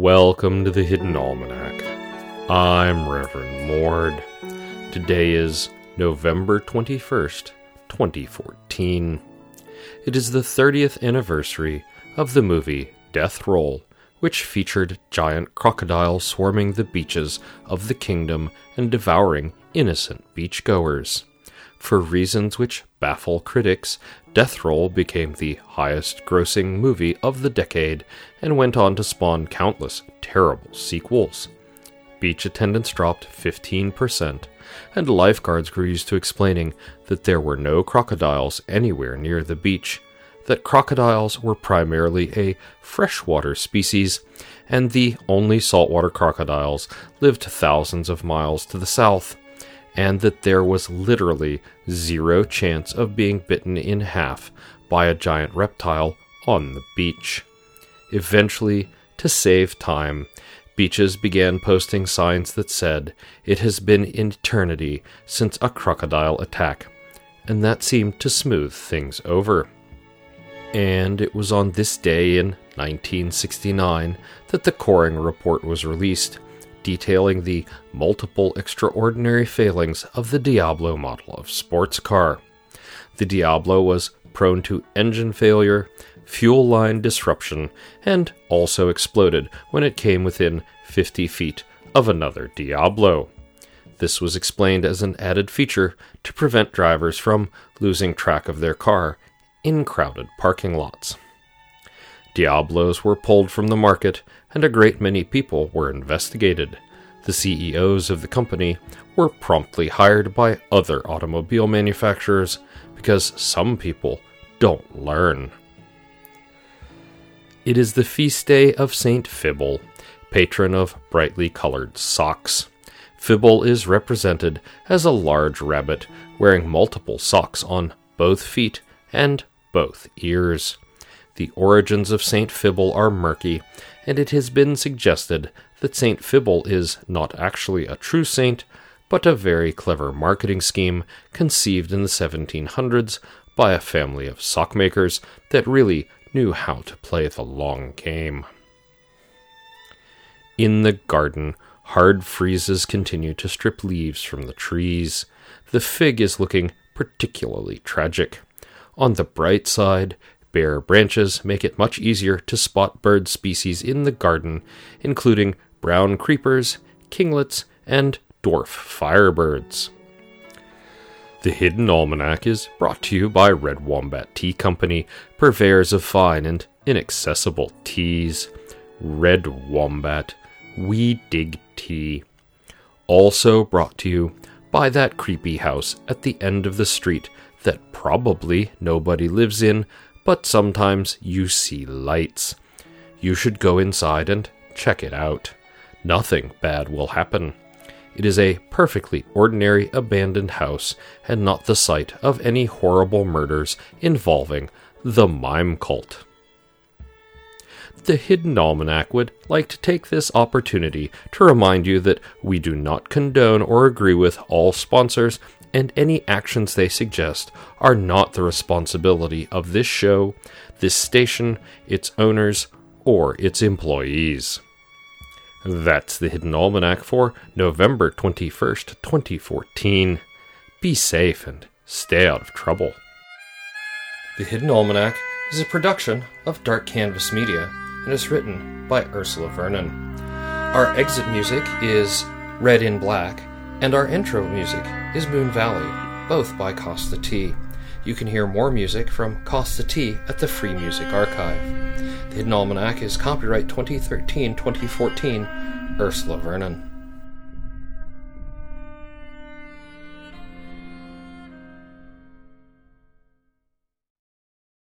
Welcome to the Hidden Almanac. I'm Reverend Mord. Today is November 21st, 2014. It is the 30th anniversary of the movie Deathroll, which featured giant crocodiles swarming the beaches of the kingdom and devouring innocent beachgoers. For reasons which baffle critics, Deathroll became the highest grossing movie of the decade and went on to spawn countless terrible sequels. Beach attendance dropped 15%, and lifeguards grew used to explaining that there were no crocodiles anywhere near the beach, that crocodiles were primarily a freshwater species, and the only saltwater crocodiles lived thousands of miles to the south and that there was literally zero chance of being bitten in half by a giant reptile on the beach. Eventually, to save time, beaches began posting signs that said, It has been eternity since a crocodile attack, and that seemed to smooth things over. And it was on this day in 1969 that the Coring Report was released detailing the multiple extraordinary failings of the Diablo model of sports car. The Diablo was prone to engine failure, fuel line disruption, and also exploded when it came within 50 feet of another Diablo. This was explained as an added feature to prevent drivers from losing track of their car in crowded parking lots. Diablos were pulled from the market, and a great many people were investigated. The CEOs of the company were promptly hired by other automobile manufacturers because some people don't learn. It is the feast day of Saint Flibble, patron of brightly colored socks. Flibble is represented as a large rabbit wearing multiple socks on both feet and both ears. The origins of St. Flibble are murky, and it has been suggested that St. Flibble is not actually a true saint, but a very clever marketing scheme conceived in the 1700s by a family of sockmakers that really knew how to play the long game. In the garden, hard freezes continue to strip leaves from the trees. The fig is looking particularly tragic. On the bright side, Bare branches make it much easier to spot bird species in the garden, including brown creepers, kinglets, and dwarf firebirds. The Hidden Almanac is brought to you by Red Wombat Tea Company, purveyors of fine and inaccessible teas. Red Wombat, we dig tea. Also brought to you by that creepy house at the end of the street that probably nobody lives in, but sometimes you see lights. You should go inside and check it out. Nothing bad will happen. It is a perfectly ordinary abandoned house and not the site of any horrible murders involving the mime cult. The Hidden Almanac would like to take this opportunity to remind you that we do not condone or agree with all sponsors and any actions they suggest are not the responsibility of this show, this station, its owners, or its employees. That's the Hidden Almanac for November 21st, 2014. Be safe and stay out of trouble. The Hidden Almanac is a production of Dark Canvas Media and is written by Ursula Vernon. Our exit music is Red in Black and our intro music is Moon Valley, both by Kosta T. You can hear more music from Kosta T at the Free Music Archive. The Hidden Almanac is copyright 2013 2014, Ursula Vernon.